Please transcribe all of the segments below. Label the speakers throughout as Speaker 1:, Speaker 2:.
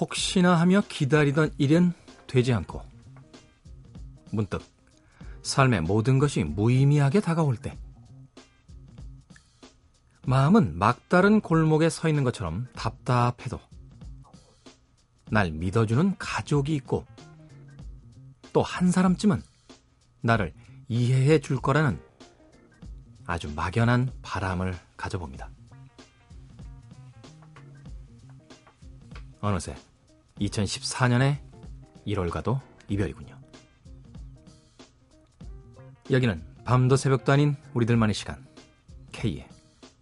Speaker 1: 혹시나 하며 기다리던 일은 되지 않고 문득 삶의 모든 것이 무의미하게 다가올 때 마음은 막다른 골목에 서 있는 것처럼 답답해도 날 믿어주는 가족이 있고 또 한 사람쯤은 나를 이해해 줄 거라는 아주 막연한 바람을 가져봅니다. 어느새 2014년의 1월과도 이별이군요. 여기는 밤도 새벽도 아닌 우리들만의 시간 K의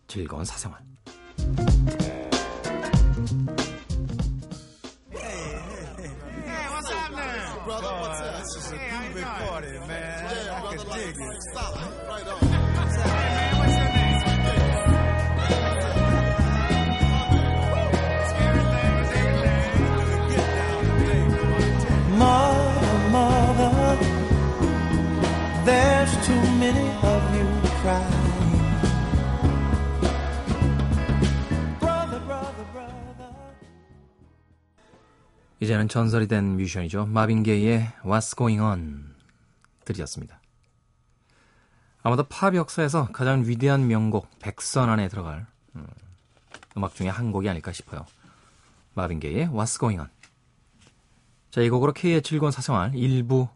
Speaker 1: 즐거운 사생활 이제는 전설이 된 뮤지션이죠. 마빈 게이의 What's Going On 들으셨습니다. 아마도 팝 역사에서 가장 위대한 명곡 100선 안에 들어갈 음, 악 중에 한 곡이 아닐까 싶어요. 마빈 게이의 What's Going On. 자, 이 곡으로 K의 즐거운 사생활 1부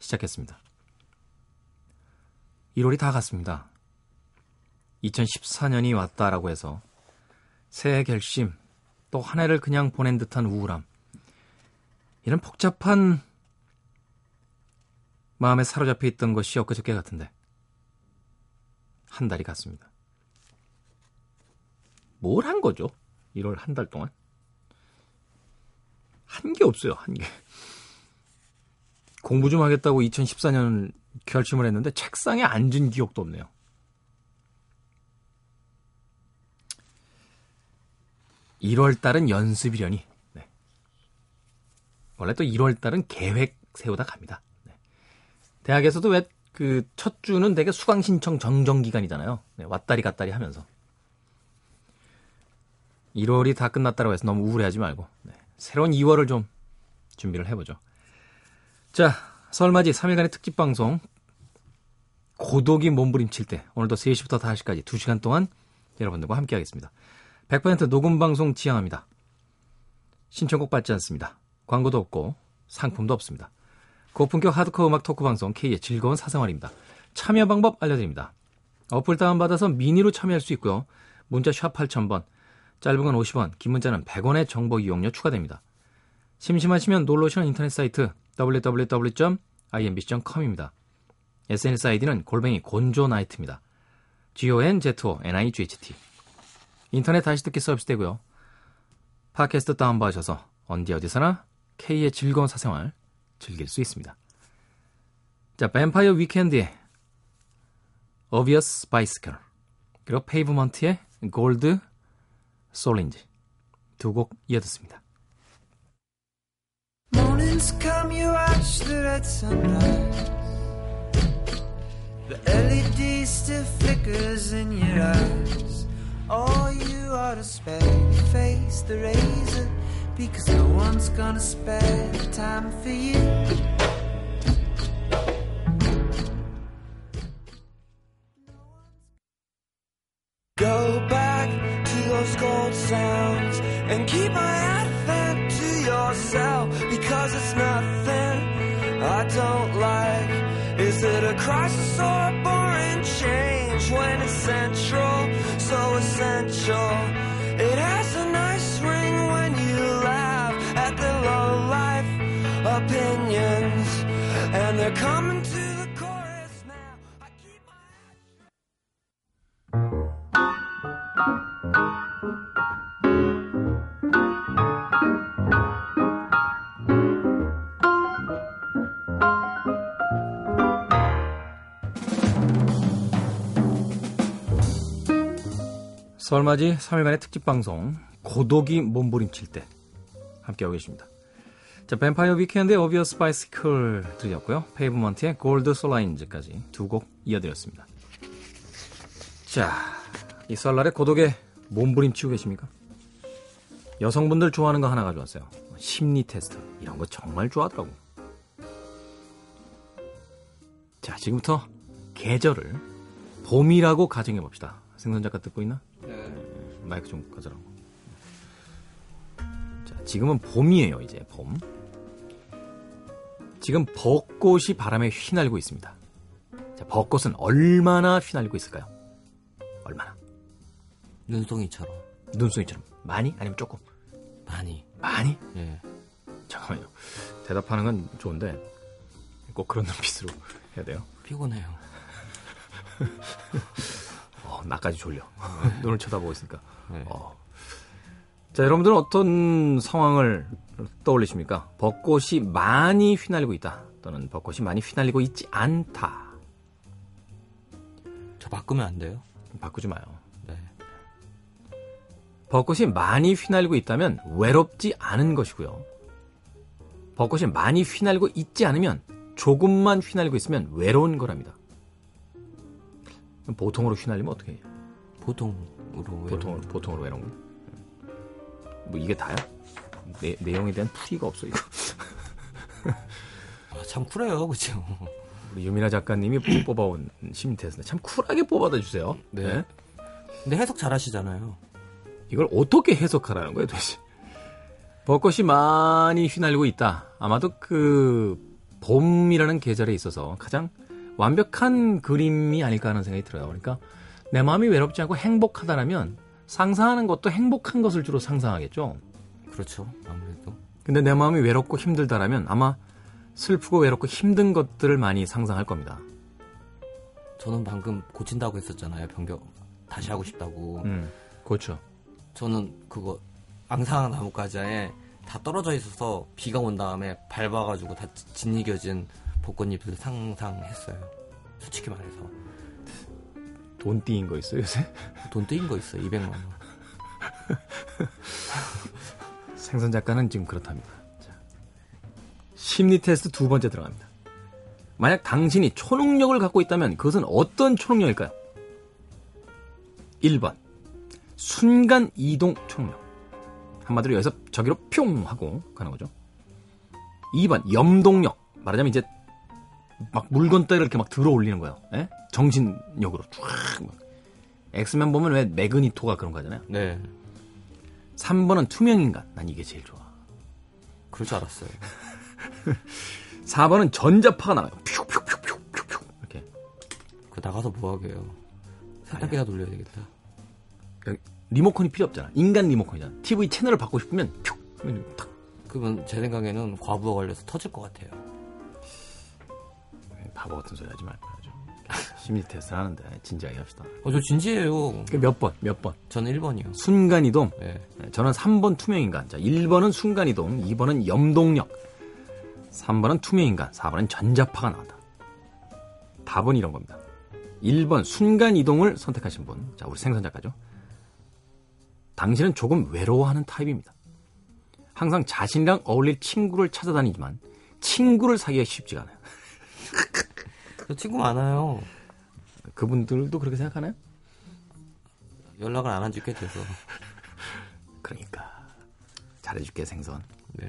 Speaker 1: 시작했습니다. 1월이 다 갔습니다. 2014년이 왔다라고 해서 새해 결심, 또 한 해를 그냥 보낸 듯한 우울함, 이런 복잡한 마음에 사로잡혀 있던 것이 엊그저께 같은데 한 달이 갔습니다. 뭘 한 거죠? 1월 한 달 동안? 한 게 없어요, 한 게. 공부 좀 하겠다고 2014년 결심을 했는데 책상에 앉은 기억도 없네요. (1월) 달은 연습이려니 원래 또 1월 달은 계획 세우다 갑니다. 네. 대학에서도 왜 그 첫 주는 되게 수강 신청 정정 기간이잖아요. 네, 왔다리 갔다리 하면서. 1월이 다 끝났다고 해서 너무 우울해하지 말고 네, 새로운 2월을 좀 준비를 해보죠. 자, 설맞이 3일간의 특집 방송 고독이 몸부림칠 때 오늘도 3시부터 5시까지 2시간 동안 여러분들과 함께하겠습니다. 100% 녹음 방송 지향합니다. 신청곡 받지 않습니다. 광고도 없고 상품도 없습니다. 고품격 하드코어 음악 토크 방송 K의 즐거운 사생활입니다. 참여 방법 알려드립니다. 어플 다운받아서 미니로 참여할 수 있고요. 문자 샵 8000번, 짧은 건 50원, 긴 문자는 100원의 정보 이용료 추가됩니다. 심심하시면 놀러 오시는 인터넷 사이트 www.imbc.com입니다. SNS 아이디는 골뱅이 곤조나이트입니다. G-O-N-Z-O-N-I-G-H-T 인터넷 다시 듣기 서비스 되고요. 팟캐스트 다운받으셔서 언제 어디서나 K의 즐거운 사생활 즐길 수 있습니다. 자, Vampire Weekend의 Obvious Bicycle 그리고 Pavement의 Gold Soundz 두 곡 이어듣습니다. Mornings come, you watch the red sunrise. The LED still flickers in your eyes. All you ought to spare face the razor. Because no one's gonna spare time for you. 설맞이 3일간의 특집 방송 고독이 몸부림칠 때 함께하고 계십니다. 자, Vampire Weekend의 Obvious Bicycle 들이었고요. Pavement의 Gold Soundz까지 두 곡 이어드렸습니다. 자, 이 설날에 고독에 몸부림치고 계십니까? 여성분들 좋아하는 거 하나 가져왔어요. 심리 테스트. 이런 거 정말 좋아하더라고. 자, 지금부터 계절을 봄이라고 가정해 봅시다. 생선 작가 듣고 있나? 네. 마이크 좀 가져라. 자, 지금은 봄이에요, 이제 봄. 지금 벚꽃이 바람에 휘날리고 있습니다. 자, 벚꽃은 얼마나 휘날리고 있을까요? 얼마나?
Speaker 2: 눈송이처럼.
Speaker 1: 눈송이처럼. 많이? 아니면 조금?
Speaker 2: 많이.
Speaker 1: 많이?
Speaker 2: 예.
Speaker 1: 잠깐만요. 대답하는 건 좋은데 꼭 그런 눈빛으로 해야 돼요.
Speaker 2: 피곤해요.
Speaker 1: 어, 나까지 졸려. 눈을 쳐다보고 있으니까. 네. 어. 자, 여러분들은 어떤 상황을 떠올리십니까? 벚꽃이 많이 휘날리고 있다. 또는 벚꽃이 많이 휘날리고 있지 않다.
Speaker 2: 저 바꾸면 안 돼요?
Speaker 1: 바꾸지 마요. 네. 벚꽃이 많이 휘날리고 있다면 외롭지 않은 것이고요. 벚꽃이 많이 휘날리고 있지 않으면 조금만 휘날리고 있으면 외로운 거랍니다. 보통으로 휘날리면 어떻게 해요?
Speaker 2: 보통으로
Speaker 1: 보통으로, 보통으로 외로운 거? 뭐 이게 다야? 내, 내용에 대한 풀이가 없어 이거.
Speaker 2: 아, 참 쿨해요, 그죠?
Speaker 1: 우리 유민아 작가님이 뽑아온 심리 테스트 참 쿨하게 뽑아다 주세요. 네. 네.
Speaker 2: 근데 해석 잘하시잖아요.
Speaker 1: 이걸 어떻게 해석하라는 거예요, 도대체? 벚꽃이 많이 휘날리고 있다. 아마도 그 봄이라는 계절에 있어서 가장 완벽한 그림이 아닐까 하는 생각이 들어요. 그러니까 내 마음이 외롭지 않고 행복하다라면 상상하는 것도 행복한 것을 주로 상상하겠죠.
Speaker 2: 그렇죠. 아무래도.
Speaker 1: 근데 내 마음이 외롭고 힘들다라면 아마 슬프고 외롭고 힘든 것들을 많이 상상할 겁니다.
Speaker 2: 저는 방금 고친다고 했었잖아요. 변경 다시 하고 싶다고.
Speaker 1: 음, 그렇죠.
Speaker 2: 저는 그거 앙상한 나뭇가지에 다 떨어져 있어서 비가 온 다음에 밟아가지고 다 짓이겨진 벚꽃잎을 상상했어요. 솔직히 말해서.
Speaker 1: 돈 띄인 거 있어요, 요새?
Speaker 2: 돈 띄인 거 있어요, 200만 원.
Speaker 1: 생선 작가는 지금 그렇답니다. 자, 심리 테스트 두 번째 들어갑니다. 만약 당신이 초능력을 갖고 있다면 그것은 어떤 초능력일까요? 1번. 순간 이동 초능력. 한마디로 여기서 저기로 뿅 하고 가는 거죠. 2번 염동력 말하자면 이제 막 물건따위를 이렇게 막 들어 올리는 거예요. 예? 정신력으로 쫙. 막. 엑스맨 보면 왜 매그니토가 그런 거잖아요.
Speaker 2: 네.
Speaker 1: 3번은 투명인간. 난 이게 제일 좋아.
Speaker 2: 그럴 줄 알았어요.
Speaker 1: 4번은 전자파가 나와요. 퓨퓨퓨퓨퓨퓨 이렇게.
Speaker 2: 그 나가서 뭐 하게요. 세탁기나 돌려야 되겠다.
Speaker 1: 리모컨이 필요 없잖아. 인간 리모컨이잖아. TV 채널을 바꾸고 싶으면 퓨 탁.
Speaker 2: 그러면 제 생각에는 과부하 걸려서 터질 것 같아요.
Speaker 1: 바보 같은 소리 하지 말고 요 심리 테스트 하는데 진지하게 합시다.
Speaker 2: 어, 저 진지해요.
Speaker 1: 몇 번? 몇 번?
Speaker 2: 저는 1번이요.
Speaker 1: 순간이동. 네. 저는 3번 투명인간. 자, 1번은 순간이동, 2번은 염동력, 3번은 투명인간, 4번은 전자파가 나왔다. 답은 이런 겁니다. 1번 순간이동을 선택하신 분. 자, 우리 생선 작가죠. 당신은 조금 외로워하는 타입입니다. 항상 자신이랑 어울릴 친구를 찾아다니지만 친구를 사귀기가 쉽지가 않아요.
Speaker 2: 저 친구 많아요.
Speaker 1: 그분들도 그렇게 생각하나요?
Speaker 2: 연락을 안 한 지 꽤 돼서.
Speaker 1: 그러니까 잘해줄게 생선.
Speaker 2: 네.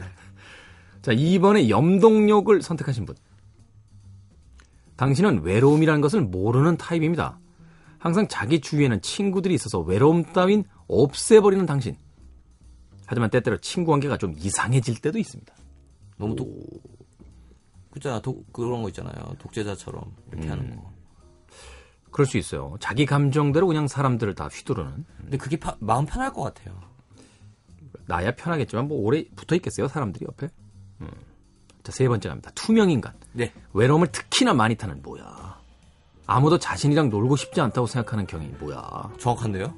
Speaker 1: 자 2번에 염동력을 선택하신 분. 당신은 외로움이라는 것을 모르는 타입입니다. 항상 자기 주위에는 친구들이 있어서 외로움 따윈 없애버리는 당신. 하지만 때때로 친구 관계가 좀 이상해질 때도 있습니다.
Speaker 2: 너무 독, 그잖아, 독, 그런 거 있잖아요. 독재자처럼 이렇게 음. 하는 거.
Speaker 1: 그럴 수 있어요. 자기 감정대로 그냥 사람들을 다 휘두르는.
Speaker 2: 근데 그게 파, 마음 편할 것 같아요.
Speaker 1: 나야 편하겠지만 뭐 오래 붙어 있겠어요, 사람들이 옆에. 음. 자, 세 번째 갑니다. 투명 인간.
Speaker 2: 네.
Speaker 1: 외로움을 특히나 많이 타는 뭐야. 아무도 자신이랑 놀고 싶지 않다고 생각하는 경이 뭐야.
Speaker 2: 정확한데요?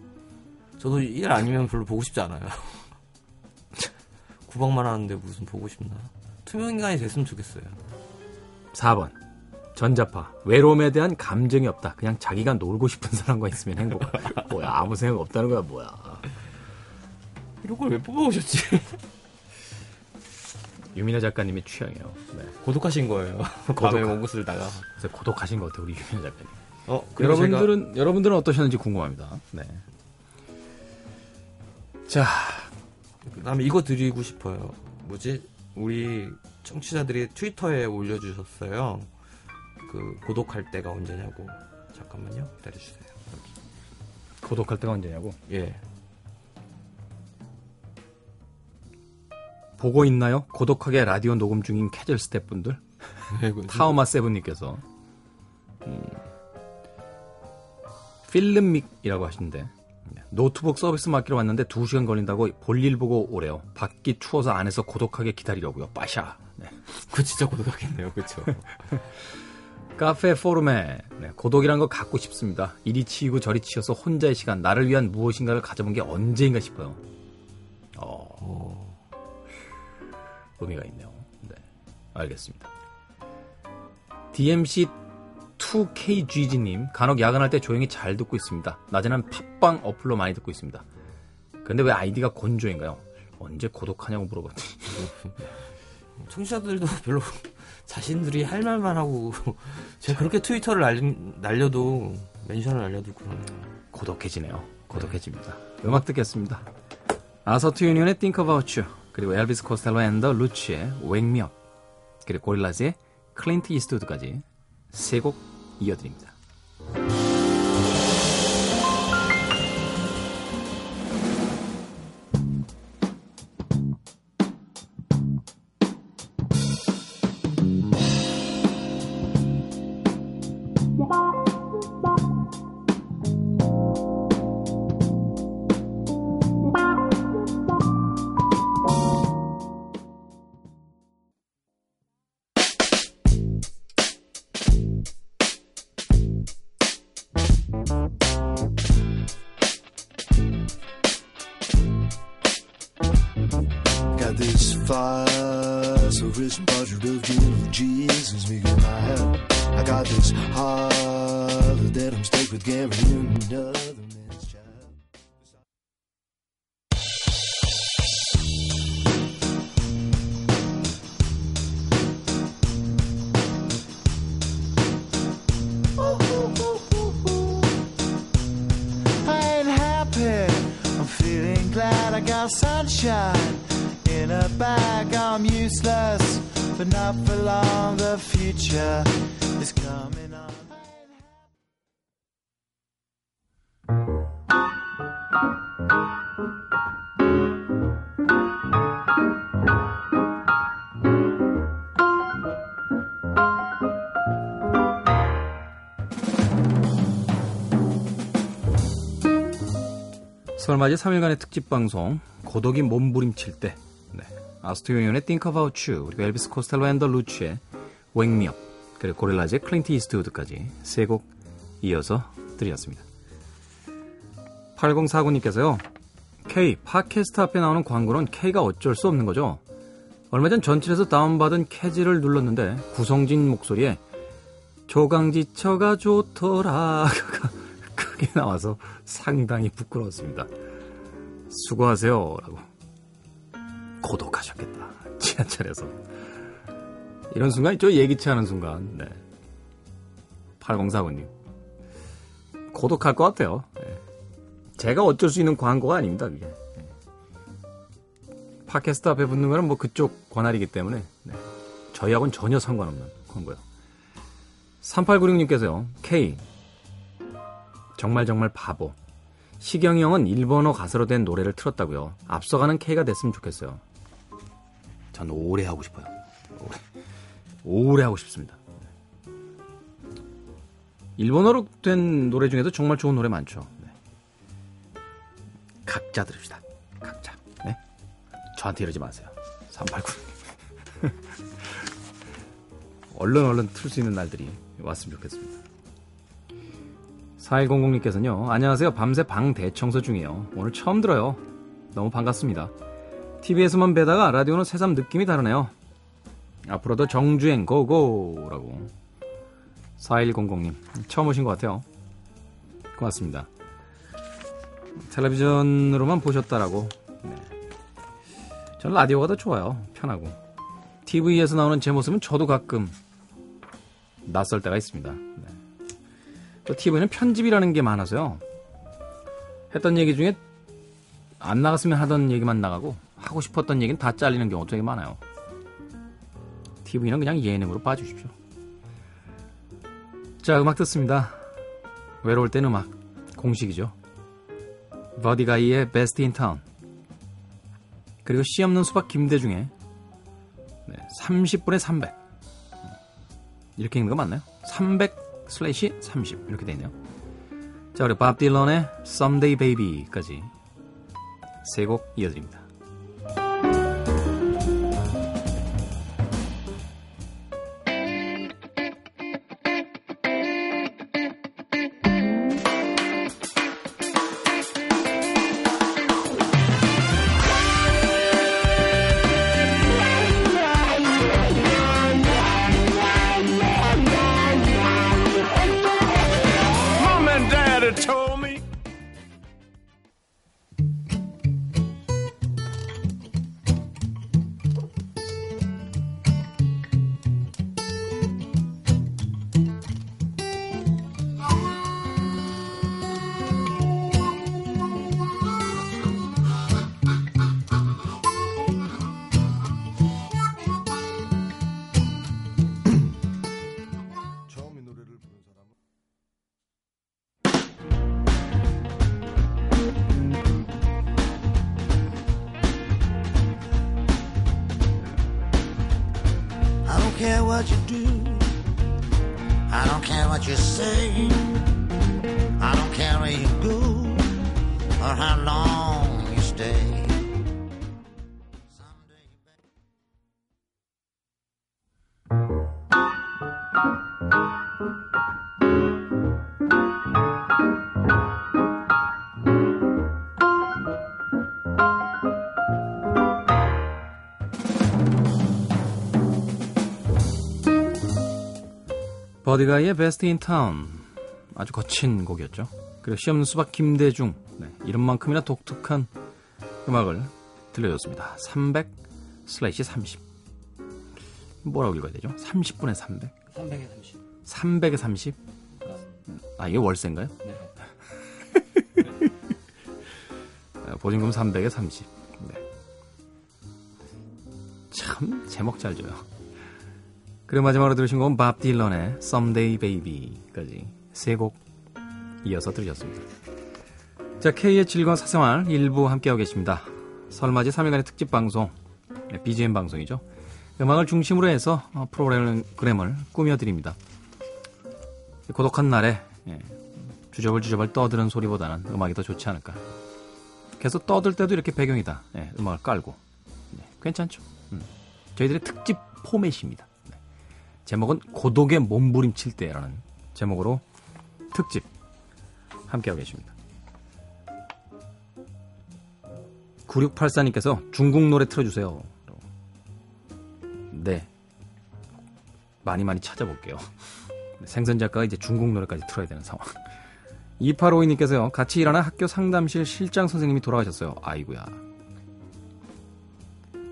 Speaker 2: 저도 일 아니면 별로 보고 싶지 않아요. 구박만 하는데 무슨 보고 싶나? 투명 인간이 됐으면 좋겠어요.
Speaker 1: 4번. 전자파. 외로움에 대한 감정이 없다. 그냥 자기가 놀고 싶은 사람과 있으면 행복. 뭐야, 아무 생각 없다는 거야, 뭐야.
Speaker 2: 이런 걸 왜 뽑아오셨지?
Speaker 1: 유민아 작가님의 취향이에요. 네.
Speaker 2: 고독하신 거예요. 밤에 쓸다가.
Speaker 1: 그래서 고독하신 것 같아요, 우리 유민아 작가님.
Speaker 2: 어,
Speaker 1: 여러분들은 제가... 여러분들은 어떠셨는지 궁금합니다. 네. 자,
Speaker 2: 그 다음에 이거 드리고 싶어요. 뭐지? 우리 청취자들이 트위터에 올려주셨어요. 그 고독할 때가 언제냐고. 잠깐만요. 기다려주세요. 여기.
Speaker 1: 고독할 때가 언제냐고?
Speaker 2: 예.
Speaker 1: 보고 있나요? 고독하게 라디오 녹음 중인 캐젤 스태프분들? 네, 타오마 세븐님께서 음, 필름믹이라고 하시는데 노트북 서비스 맡기러 왔는데 2시간 걸린다고 볼일 보고 오래요. 밖이 추워서 안에서 고독하게 기다리려고요. 빠샤. 네.
Speaker 2: 그거 진짜 고독하겠네요. 그렇죠.
Speaker 1: 카페 포럼에 네, 고독이란 거 갖고 싶습니다. 이리 치이고 저리 치여서 혼자의 시간, 나를 위한 무엇인가를 가져본 게 언제인가 싶어요. 어, 의미가 있네요. 네, 알겠습니다. DMC 2KGG님, 간혹 야근할 때 조용히 잘 듣고 있습니다. 낮에는 팟빵 어플로 많이 듣고 있습니다. 근데 왜 아이디가 곤조인가요? 언제 고독하냐고 물어봤더니.
Speaker 2: 청취자들도 별로 자신들이 할 말만 하고, 제가 그렇게 트위터를 날, 날려도, mention을 날려도 그러네요.
Speaker 1: 고독해지네요. 고독해집니다. 음악 듣겠습니다. 아소토 유니온의 Think About You, 그리고 Elvis Costello and the Roots의 Wake Me Up, 그리고 고릴라즈의 클린트 이스트우드까지 세 곡 이어드립니다. Sunshine in a bag. I'm useless, but not for long. The future is coming on. 설맞이 3일간의 특집 방송 고독이 몸부림칠 때 네. 아소토 유니온의 Think About You 그리고 Elvis Costello and the Roots의 Me Up 그리고 Gorillaz의 Clint Eastwood까지 세 곡 이어서 드렸습니다. 8049님께서요. K 팟캐스트 앞에 나오는 광고는 K가 어쩔 수 없는 거죠. 얼마 전 전칠에서 다운받은 캐즐을 눌렀는데 구성진 목소리에 조강지처가 좋더라 크게 나와서 상당히 부끄러웠습니다. 수고하세요. 라고. 고독하셨겠다. 지하철에서. 이런 순간 있죠? 예기치 않은 순간. 네. 8049님. 고독할 것 같아요. 네. 제가 어쩔 수 있는 광고가 아닙니다, 그게. 네. 팟캐스트 앞에 붙는 거는 뭐 그쪽 권한이기 때문에, 네. 저희하고는 전혀 상관없는 광고요. 3896님께서요, K. 정말 정말 바보. 시경이 형은 일본어 가사로 된 노래를 틀었다고요. 앞서가는 K가 됐으면 좋겠어요. 전 오래 하고 싶어요. 오래, 오래 하고 싶습니다. 일본어로 된 노래 중에도 정말 좋은 노래 많죠. 네. 각자 들읍시다. 각자. 네? 저한테 이러지 마세요. 389. 얼른 얼른 틀 수 있는 날들이 왔으면 좋겠습니다. 4100님께서는요, 안녕하세요. 밤새 방 대청소 중이에요. 오늘 처음 들어요. 너무 반갑습니다. TV에서만 뵈다가 라디오는 새삼 느낌이 다르네요. 앞으로도 정주행 고고 라고. 4100님, 처음 오신 것 같아요. 고맙습니다. 텔레비전으로만 보셨다라고. 네. 저는 라디오가 더 좋아요. 편하고. TV에서 나오는 제 모습은 저도 가끔 낯설 때가 있습니다. 네. 또 TV는 편집이라는 게 많아서요. 했던 얘기 중에 안 나갔으면 하던 얘기만 나가고 하고 싶었던 얘기는 다 잘리는 경우가 되게 많아요. TV는 그냥 예능으로 봐주십시오. 자, 음악 듣습니다. 외로울 땐 음악. 공식이죠. Buddy Guy의 Best in Town. 그리고 씨 없는 수박 김대중의 네, 30분에 300. 이렇게 있는 거 맞나요? 300 슬래시 30 이렇게 돼 있네요. 자, 그리고 밥 딜런의 Someday Baby까지 세 곡 이어드립니다.
Speaker 3: What you do.
Speaker 1: Buddy Guy의 Best in Town 아주 거친 곡이었죠. 그리고 씨 없는 수박 김대중 네, 이름만큼이나 독특한 음악을 들려줬습니다. 300 슬래시 30 뭐라고 읽어야 되죠? 30분에 300
Speaker 2: 300에 30.
Speaker 1: 300에 30 아, 이게 월세인가요?
Speaker 2: 네.
Speaker 1: 아, 보증금 300에 30. 네. 참, 제목 잘 줘요. 그리고 마지막으로 들으신 곡은 밥 딜런의 Someday Baby까지 세 곡 이어서 들으셨습니다. 자, K의 즐거운 사생활 일부 함께하고 계십니다. 설맞이 3일간의 특집 방송, 네, BGM 방송이죠. 음악을 중심으로 해서 어, 프로그램을 꾸며드립니다. 고독한 날에 예, 주저벌 주저벌 떠드는 소리보다는 음악이 더 좋지 않을까. 계속 떠들 때도 이렇게 배경이다. 예, 음악을 깔고. 네, 괜찮죠? 음. 저희들의 특집 포맷입니다. 네. 제목은 고독의 몸부림칠 때라는 제목으로 특집 함께하고 계십니다. 9684님께서 중국 노래 틀어주세요. 네. 많이 많이 찾아볼게요. 생선 작가가 이제 중국 노래까지 틀어야 되는 상황. 2852님께서요, 같이 일하는 학교 상담실 실장 선생님이 돌아가셨어요. 아이구야.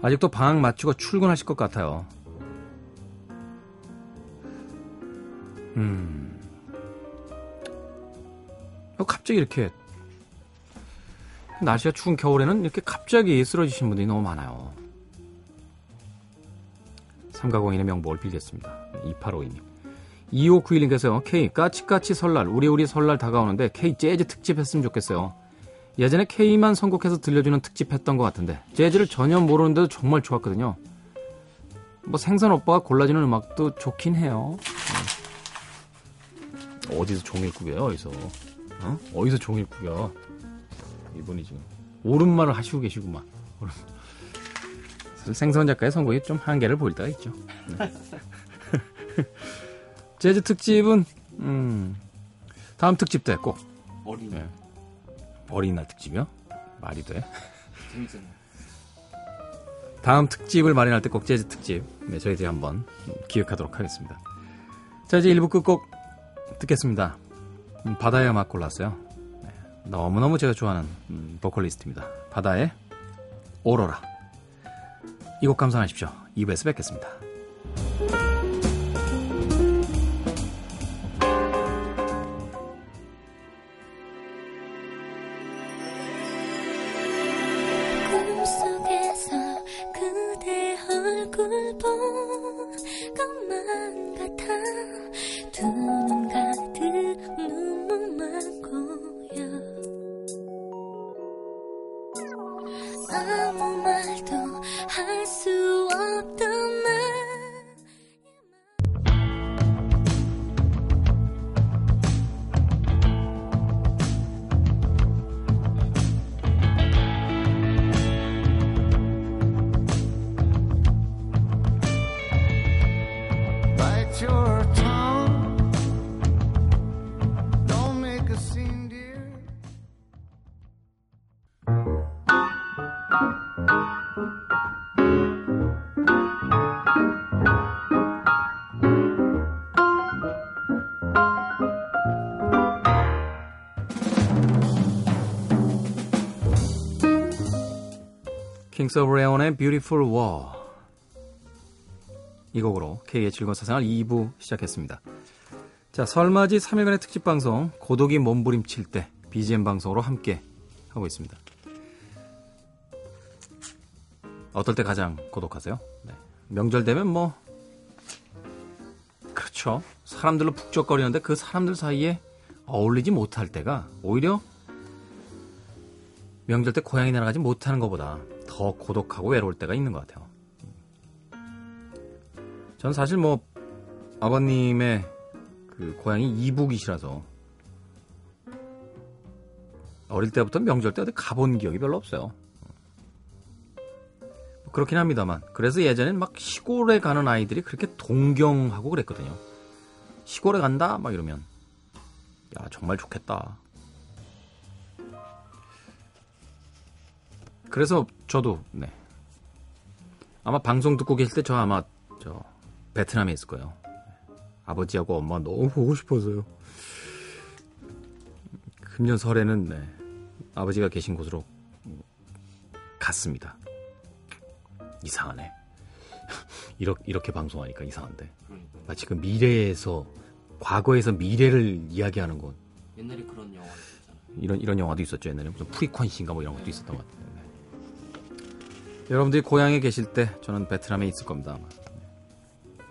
Speaker 1: 아직도 방학 마치고 출근하실 것 같아요. 음. 어, 갑자기 이렇게, 날씨가 추운 겨울에는 이렇게 갑자기 쓰러지신 분들이 너무 많아요. 삼가공인의 명복을 빌겠습니다. 2852님. 2591님께서요, K, 까치까치 설날, 우리 우리 설날 다가오는데 K 재즈 특집 했으면 좋겠어요. 예전에 K만 선곡해서 들려주는 특집 했던 것 같은데, 재즈를 전혀 모르는데도 정말 좋았거든요. 뭐 생선 오빠가 골라주는 음악도 좋긴 해요. 네. 어디서 종일 꾸겨요, 어디서? 어? 어디서 종일 꾸겨? 이분이 지금 옳은 말을 하시고 계시구만. 옳은- 생선 작가의 선곡이 좀 한계를 보일 때가 있죠. 네. 재즈 특집은 음, 다음 특집 때 꼭
Speaker 2: 어린.
Speaker 1: 네. 어린이날 특집이요? 말이 돼? 다음 특집을 마련할 때 꼭 재즈 특집 네, 저희들이 한번 기획하도록 하겠습니다. 자 이제 1부 끝곡 듣겠습니다. 음, 바다의 음악 골랐어요. 네, 너무너무 제가 좋아하는 음, 보컬리스트입니다. 바다의 오로라 이 곡 감상하십시오. 2부에서 뵙겠습니다. Kings of Leon의 Beautiful War 이 곡으로 K의 즐거운 사생활 2부 시작했습니다. 자, 설맞이 3일간의 특집 방송 고독이 몸부림칠 때 BGM 방송으로 함께 하고 있습니다. 어떨 때 가장 고독하세요? 네. 명절 되면 뭐 그렇죠. 사람들로 북적거리는데 그 사람들 사이에 어울리지 못할 때가 오히려 명절 때 고향에 나가지 못하는 것보다 더 고독하고 외로울 때가 있는 것 같아요. 전 사실 뭐 아버님의 그 고향이 이북이시라서 어릴 때부터 명절 때 어디 가본 기억이 별로 없어요. 그렇긴 합니다만 그래서 예전엔 막 시골에 가는 아이들이 그렇게 동경하고 그랬거든요. 시골에 간다 막 이러면 야 정말 좋겠다. 그래서 저도 네 아마 방송 듣고 계실 때 저 아마 저 베트남에 있을 거예요. 아버지하고 엄마 너무 보고 싶어서요. 금년 설에는 네, 아버지가 계신 곳으로 갔습니다. 이상하네. 이렇게, 이렇게 방송하니까 이상한데. 마치 그 미래에서 과거에서 미래를 이야기하는 건
Speaker 2: 옛날에 그런 영화 있었잖아.
Speaker 1: 이런 이런 영화도 있었죠 옛날에 무슨 Frequency인가 뭐 이런 것도 있었던 것 같아요. 네. 여러분들이 고향에 계실 때 저는 베트남에 있을 겁니다. 네.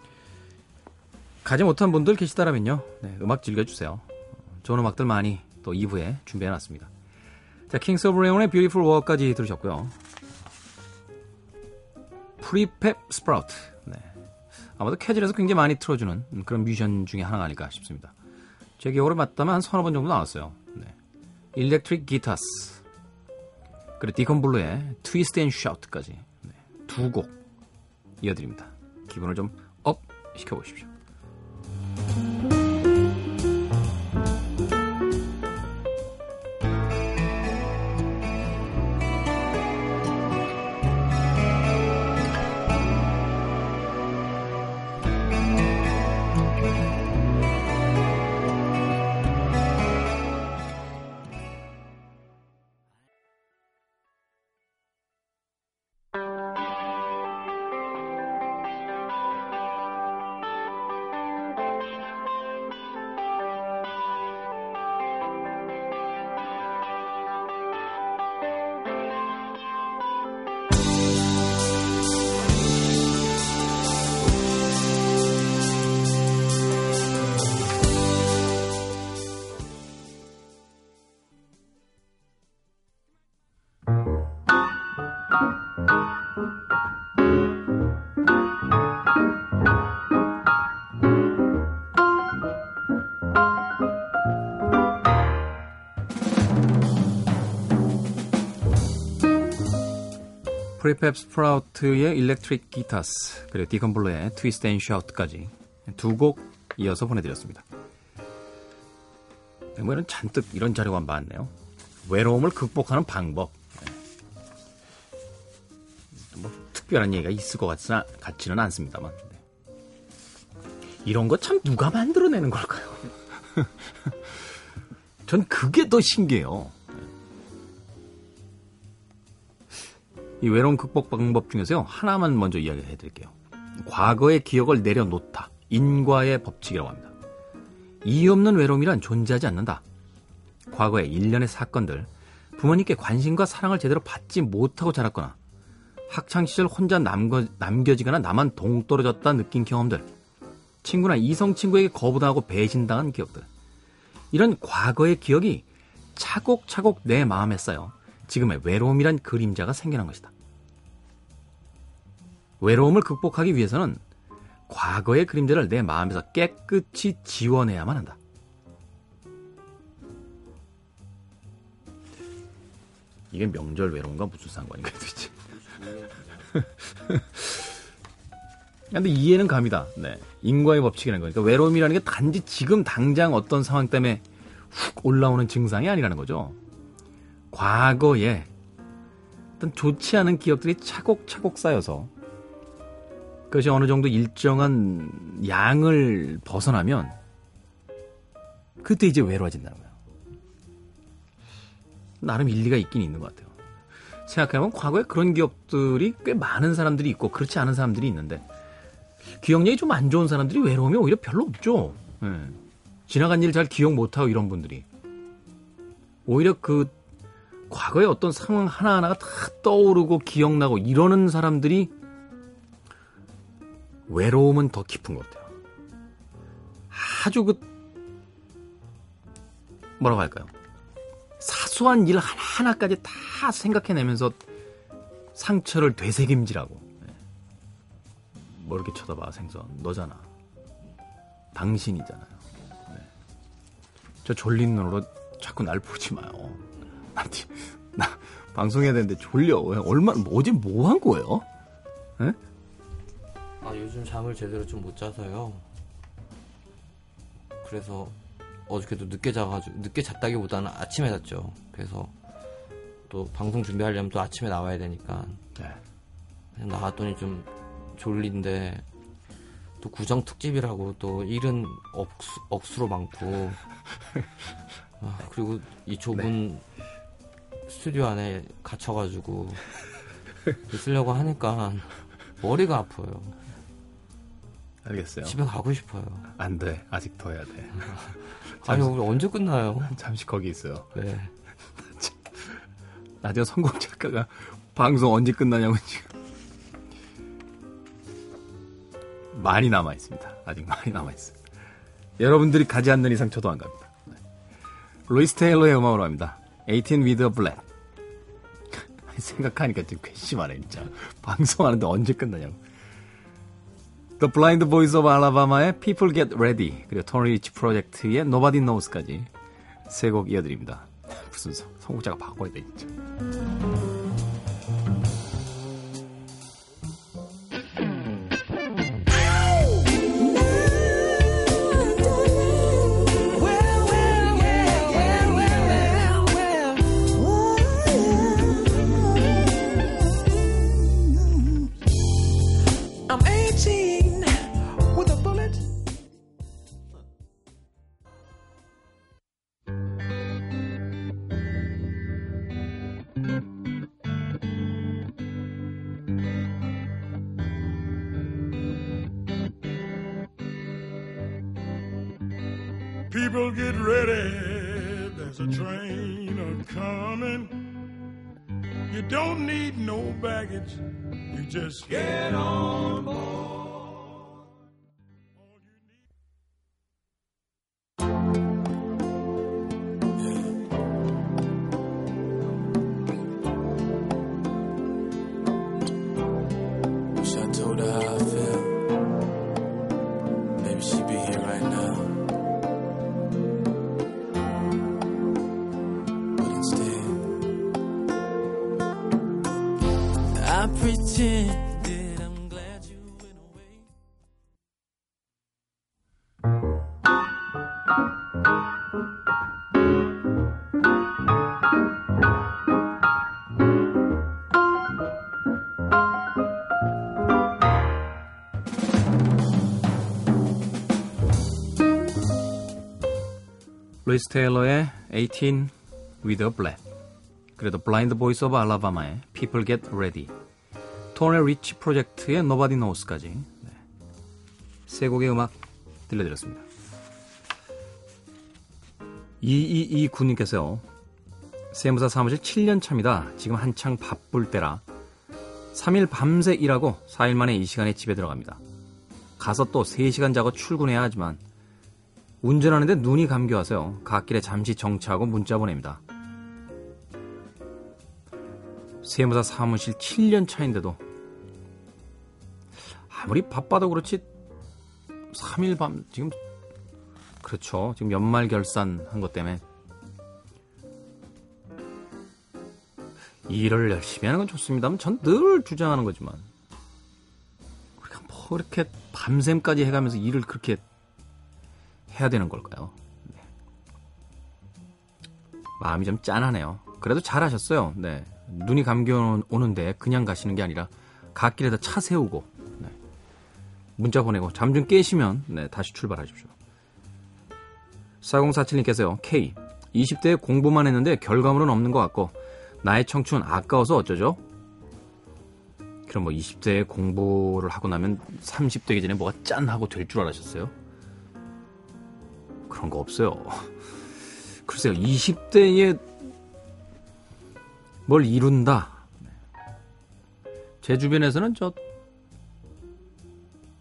Speaker 1: 가지 못한 분들 계시다라면요, 네, 음악 즐겨주세요. 좋은 음악들 많이 또 2부에 준비해놨습니다. 자, Kings of Leon의 Beautiful War까지 들으셨고요. Prefab Sprout. 네. 아마도 캐즐에서 굉장히 많이 틀어주는 그런 뮤지션 중에 하나가 아닐까 싶습니다. 제 기억으로 맞다면 한 서너 번 정도 나왔어요. 네. Electric Guitars 그리고 Deacon Blue의 Twist and Shout까지 네. 두곡 이어드립니다. 기분을 좀 up 시켜보십시오. Prefab Sprout의 Electric Guitars 그리고 Deacon Blue의 Twist and Shout까지 두 곡 이어서 보내드렸습니다. 네, 뭐 이런 잔뜩 이런 자료가 많네요. 외로움을 극복하는 방법. 특별한 얘기가 있을 것 같지, 같지는 않습니다만. 네. 이런 거 참 누가 만들어내는 걸까요? 전 그게 더 신기해요. 이 외로움 극복 방법 중에서요. 하나만 먼저 이야기해 드릴게요. 과거의 기억을 내려놓다. 인과의 법칙이라고 합니다. 이유 없는 외로움이란 존재하지 않는다. 과거의 일련의 사건들, 부모님께 관심과 사랑을 제대로 받지 못하고 자랐거나 학창시절 혼자 남거, 남겨지거나 나만 동떨어졌다 느낀 경험들, 친구나 이성 친구에게 거부당하고 배신당한 기억들. 이런 과거의 기억이 차곡차곡 내 마음에 쌓여 지금의 외로움이란 그림자가 생겨난 것이다. 외로움을 극복하기 위해서는 과거의 그림자를 내 마음에서 깨끗이 지워내야만 한다. 이게 명절 외로움과 무슨 상관인가 도대체. 근데 이해는 갑니다. 네. 인과의 법칙이라는 거니까 외로움이라는 게 단지 지금 당장 어떤 상황 때문에 훅 올라오는 증상이 아니라는 거죠. 과거에 어떤 좋지 않은 기억들이 차곡차곡 쌓여서 그것이 어느 정도 일정한 양을 벗어나면 그때 이제 외로워진다는 거예요. 나름 일리가 있긴 있는 것 같아요. 생각해보면 과거에 그런 기억들이 꽤 많은 사람들이 있고 그렇지 않은 사람들이 있는데 기억력이 좀 안 좋은 사람들이 외로움이 오히려 별로 없죠. 예. 지나간 일 잘 기억 못하고 이런 분들이 오히려 그 과거의 어떤 상황 하나하나가 다 떠오르고 기억나고 이러는 사람들이 외로움은 더 깊은 것 같아요. 아주 그 뭐라고 할까요? 사소한 일 하나하나까지 다 생각해내면서 상처를 되새김질하고 네. 뭐 이렇게 쳐다봐 생선 너잖아 당신이잖아요 네. 저 졸린 눈으로 자꾸 날 보지 마요 나, 나 방송해야 되는데 졸려 얼마 어제 뭐 한 거예요? 네?
Speaker 2: 아 요즘 잠을 제대로 좀 못 자서요. 그래서 어저께도 늦게 자가지고 늦게 잤다기보다는 아침에 잤죠. 그래서 또 방송 준비하려면 또 아침에 나와야 되니까
Speaker 1: 네.
Speaker 2: 나갔더니 좀 졸린데 또 구정 특집이라고 또 일은 억수, 억수로 많고 아, 그리고 이 좁은 스튜디오 안에 갇혀가지고 쓰려고 하니까 머리가 아파요.
Speaker 1: 알겠어요
Speaker 2: 집에 가고 싶어요.
Speaker 1: 안 돼 아직 더 해야 돼
Speaker 2: 아니 우리 언제 끝나요?
Speaker 1: 잠시 거기 있어요
Speaker 2: 네.
Speaker 1: 나중에 성공 작가가 방송 언제 끝나냐고 지금 많이 남아 있습니다. 아직 많이 남아 있습니다. 여러분들이 가지 않는 이상 저도 안 갑니다. 네. 로이스 테일러의 음악으로 합니다. 18 with a black. 생각하니까 좀 괘씸하네 진짜. 방송하는데 언제 끝나냐고. The Blind Boys of Alabama의 People Get Ready 그리고 토니 리치 프로젝트의 Nobody Knows까지 세 곡 이어드립니다. 무슨 성- 성국자가 바꿔야 돼 진짜. 로이스 테일러의 18 with a black 그리고 Blind Boys of Alabama의 People Get Ready, Tony Rich Project의 Nobody Knows까지 네. 세 곡의 음악 들려드렸습니다. 2229님께서요. 세무사 사무실 7년 차입니다. 지금 한창 바쁠 때라 3일 밤새 일하고 4일 만에 이 시간에 집에 들어갑니다. 가서 또 3시간 자고 출근해야 하지만 운전하는데 눈이 감겨와서요. 갓길에 잠시 정차하고 문자 보냅니다. 세무사 사무실 7년 차인데도 아무리 바빠도 그렇지 3일 밤 지금 그렇죠. 지금 연말 결산 한 것 때문에 일을 열심히 하는 건 좋습니다만 전 늘 주장하는 거지만 우리가 뭐 이렇게 밤샘까지 해가면서 일을 그렇게 해야 되는 걸까요? 네. 마음이 좀 짠하네요. 그래도 잘하셨어요. 네. 눈이 감겨 오는데 그냥 가시는 게 아니라 갓길에다 차 세우고 네. 문자 보내고 잠 좀 깨시면 네, 다시 출발하십시오. 4047님께서요. K 20대에 공부만 했는데 결과물은 없는 것 같고 나의 청춘 아까워서 어쩌죠? 그럼 뭐 20대에 공부를 하고 나면 30되기 전에 뭐가 짠 하고 될 줄 알았었어요? 그런 거 없어요. 글쎄요, 20대에 뭘 이룬다. 제 주변에서는 저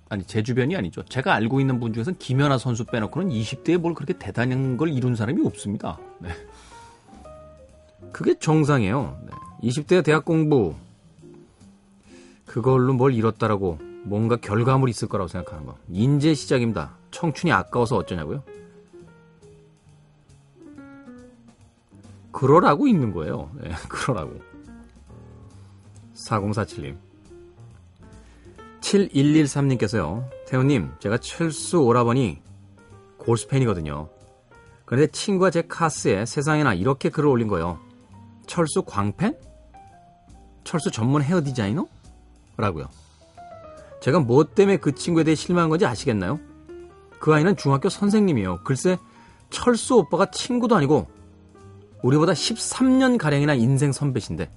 Speaker 1: 아니 제 주변이 아니죠. 제가 알고 있는 분 중에서는 김연아 선수 빼놓고는 20대에 뭘 그렇게 대단한 걸 이룬 사람이 없습니다. 네. 그게 정상이에요. 네. 20대 대학 공부 그걸로 뭘 이뤘다라고 뭔가 결과물이 있을 거라고 생각하는 거. 인재 시작입니다. 청춘이 아까워서 어쩌냐고요? 그러라고 있는 거예요. 네, 그러라고. 4047님. 7113님께서요. 태훈님, 제가 철수 오라버니 골스팬이거든요. 그런데 친구가 제 카스에 세상에나 이렇게 글을 올린 거예요. 철수 광팬? 철수 전문 헤어 디자이너? 라고요. 제가 뭐 때문에 그 친구에 대해 실망한 건지 아시겠나요? 그 아이는 중학교 선생님이에요. 글쎄, 철수 오빠가 친구도 아니고 우리보다 13년 가량이나 인생 선배신데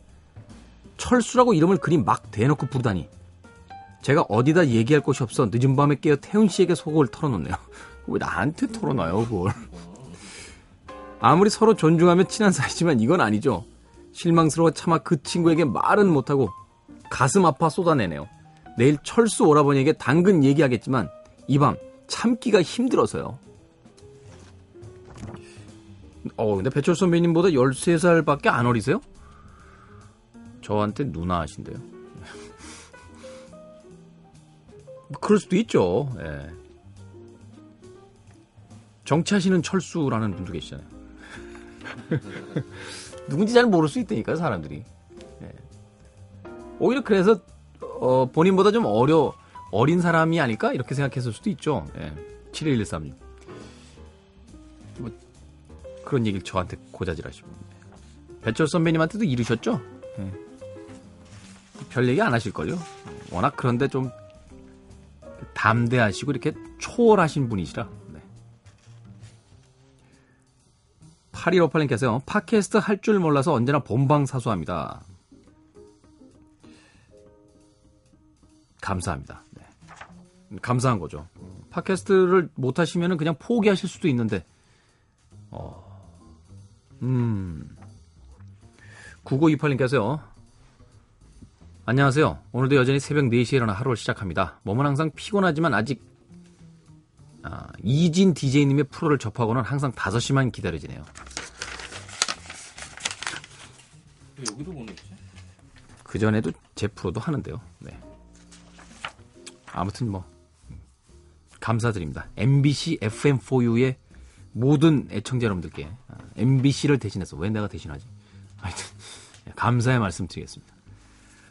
Speaker 1: 철수라고 이름을 그리 막 대놓고 부르다니 제가 어디다 얘기할 곳이 없어 늦은 밤에 깨어 태훈 씨에게 속을 털어놓네요. 왜 나한테 털어놔요 그걸? 아무리 서로 존중하며 친한 사이지만 이건 아니죠. 실망스러워 차마 그 친구에게 말은 못하고 가슴 아파 쏟아내네요. 내일 철수 오라버니에게 당근 얘기하겠지만 이 밤 참기가 힘들어서요. 어, 근데 배철 선배님보다 13살밖에 안 어리세요? 저한테 누나 하신데요. 뭐 그럴 수도 있죠. 예. 정치하시는 철수라는 분도 계시잖아요. 누군지 잘 모를 수 있다니까요, 사람들이. 예. 오히려 그래서 어, 본인보다 좀 어려 어린 사람이 아닐까 이렇게 생각했을 수도 있죠. 예. 7113님. 뭐 그런 얘기를 저한테 고자질하시고 배철 선배님한테도 이르셨죠? 예. 별 얘기 안 하실걸요? 워낙 그런데 좀 담대하시고 이렇게 초월하신 분이시라. 네. 8158님께서요. 팟캐스트 할 줄 몰라서 언제나 본방사수합니다. 감사합니다. 네. 감사한 거죠. 팟캐스트를 못 하시면 그냥 포기하실 수도 있는데, 어, 음. 9928님께서요. 안녕하세요. 오늘도 여전히 새벽 4시에 일어나 하루를 시작합니다. 몸은 항상 피곤하지만 아직 아, 이진 DJ님의 프로를 접하고는 항상 5시만 기다려지네요.
Speaker 2: 여기도 보냈지?
Speaker 1: 그 전에도 제 프로도 하는데요. 네. 아무튼 뭐 감사드립니다. MBC FM4U의 모든 애청자 여러분들께 아, MBC를 대신해서 왜 내가 대신하지? 하여튼 감사의 말씀 드리겠습니다.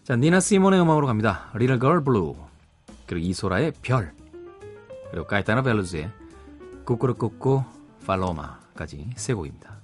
Speaker 1: 자, 니나 시몬의 음악으로 갑니다. Little Girl Blue 그리고 이소라의 별 그리고 까이타나 벨루즈의 꾸꾸르꾸꾸 팔로마까지 세 곡입니다.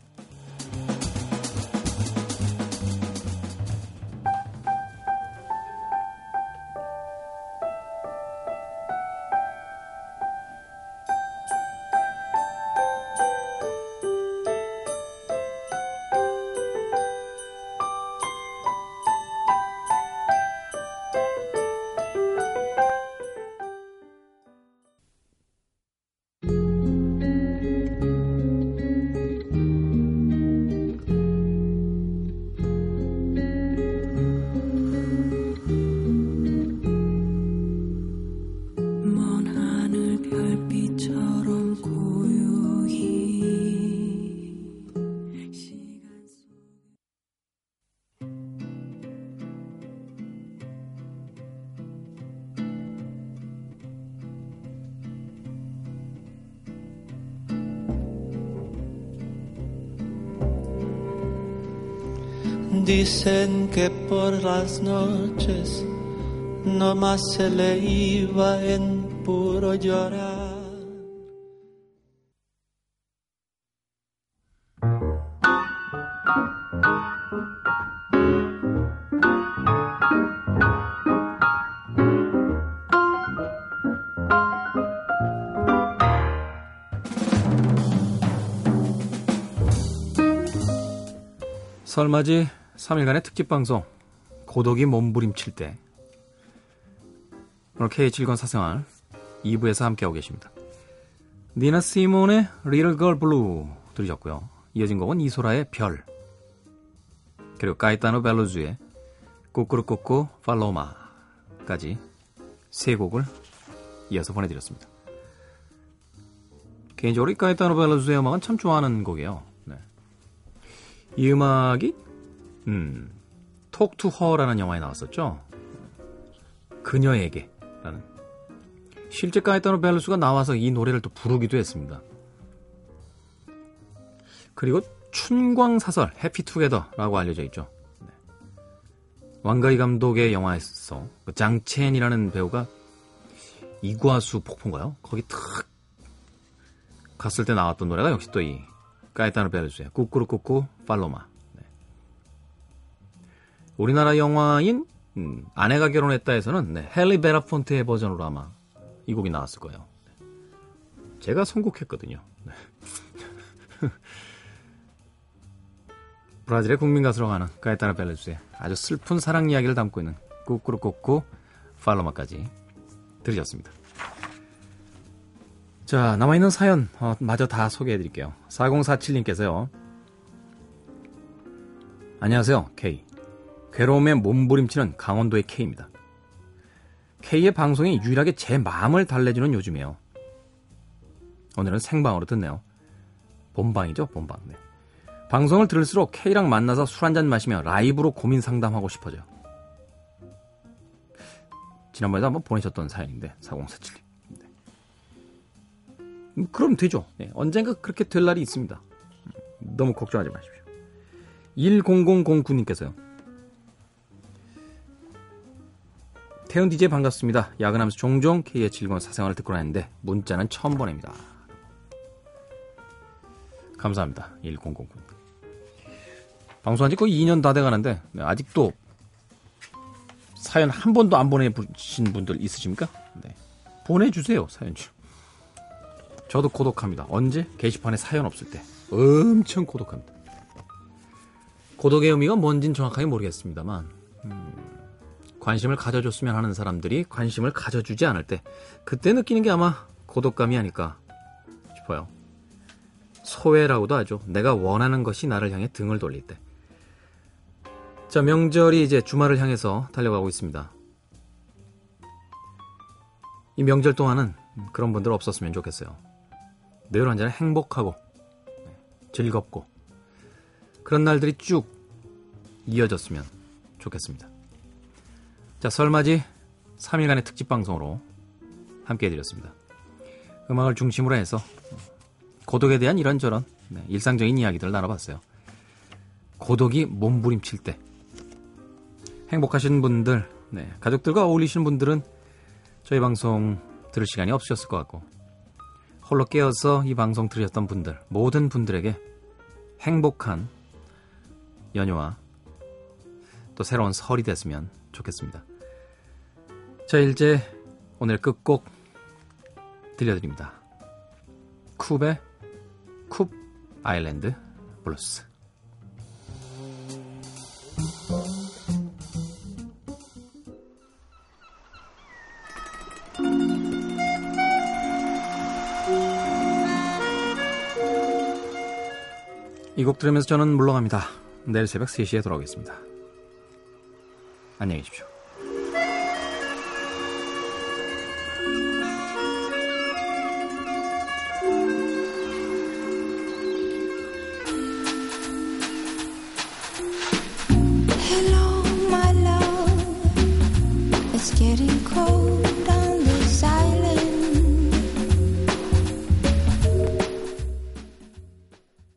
Speaker 4: Dicen que por las noches no más se le iba en puro llorar.
Speaker 1: 설맞이 3일간의 특집 방송 고독이 몸부림칠 때 오늘 K7권 사생활 2부에서 함께하고 계십니다. 니나 시몬의 Little Girl Blue 들으셨고요. 이어진 곡은 이소라의 별 그리고 까이타노 벨로즈의 꾸꾸루꾸꾸 팔로마까지 세 곡을 이어서 보내드렸습니다. 개인적으로 이 까이타노 벨로즈의 음악은 참 좋아하는 곡이에요. 네. 이 음악이 음, 톡투 허라는 영화에 나왔었죠. 그녀에게라는 실제 까이타노 벨루스가 나와서 이 노래를 또 부르기도 했습니다. 그리고 춘광사설 해피투게더라고 알려져 있죠. 네. 왕가희 감독의 영화에서 그 장첸이라는 배우가 이과수 폭포인가요? 거기 탁 갔을 때 나왔던 노래가 역시 또 이 까이타노 벨루스의 꾸꾸루꾸꾸 팔로마. 네. 우리나라 영화인 음, 아내가 결혼했다에서는 네, 헬리 베라폰트의 버전으로 아마 이 곡이 나왔을 거예요. 네. 제가 선곡했거든요. 네. 브라질의 국민 가수로 하는 까에타나 벨레스의 아주 슬픈 사랑 이야기를 담고 있는 꾸꾸루꾸꾸 팔로마까지 들으셨습니다. 자, 남아있는 사연 어, 마저 다 소개해드릴게요. 4047님께서요. 안녕하세요, K. 괴로움에 몸부림치는 강원도의 K입니다. K의 방송이 유일하게 제 마음을 달래주는 요즘이에요. 오늘은 생방으로 듣네요. 본방이죠, 본방. 네. 방송을 들을수록 K랑 만나서 술 한잔 마시며 라이브로 고민 상담하고 싶어져요. 지난번에도 한번 보내셨던 사연인데, 4047님. 네. 음, 그럼 되죠. 네, 언젠가 그렇게 될 날이 있습니다. 음, 너무 걱정하지 마십시오. 10009님께서요. 태훈 DJ 반갑습니다. 야근하면서 종종 K의 즐거운 사생활을 듣고 나는데 문자는 처음 보냅니다. 감사합니다. 1009. 방송한 지 거의 2년 다 돼가는데 네, 아직도 사연 한 번도 안 보내주신 분들 있으십니까? 네. 보내주세요 사연 좀. 저도 고독합니다. 언제? 게시판에 사연 없을 때. 엄청 고독합니다. 고독의 의미가 뭔진 정확하게 모르겠습니다만 음, 관심을 가져줬으면 하는 사람들이 관심을 가져주지 않을 때 그때 느끼는 게 아마 고독감이 아닐까 싶어요. 소외라고도 하죠. 내가 원하는 것이 나를 향해 등을 돌릴 때. 자, 명절이 이제 주말을 향해서 달려가고 있습니다. 이 명절 동안은 그런 분들 없었으면 좋겠어요. 늘 언제나 행복하고 즐겁고 그런 날들이 쭉 이어졌으면 좋겠습니다. 자, 설맞이 3일간의 특집 방송으로 함께 해드렸습니다. 음악을 중심으로 해서 고독에 대한 이런저런 네, 일상적인 이야기들을 나눠봤어요. 고독이 몸부림칠 때 행복하신 분들, 네, 가족들과 어울리시는 분들은 저희 방송 들을 시간이 없으셨을 것 같고 홀로 깨어서 이 방송 들으셨던 분들 모든 분들에게 행복한 연휴와 또 새로운 설이 됐으면 좋겠습니다. 자, 이제 오늘 끝곡 들려드립니다. Koop의 Koop Island Blues. 이 곡 들으면서 저는 물러갑니다. 내일 새벽 3시에 돌아오겠습니다. 안녕히 계십시오.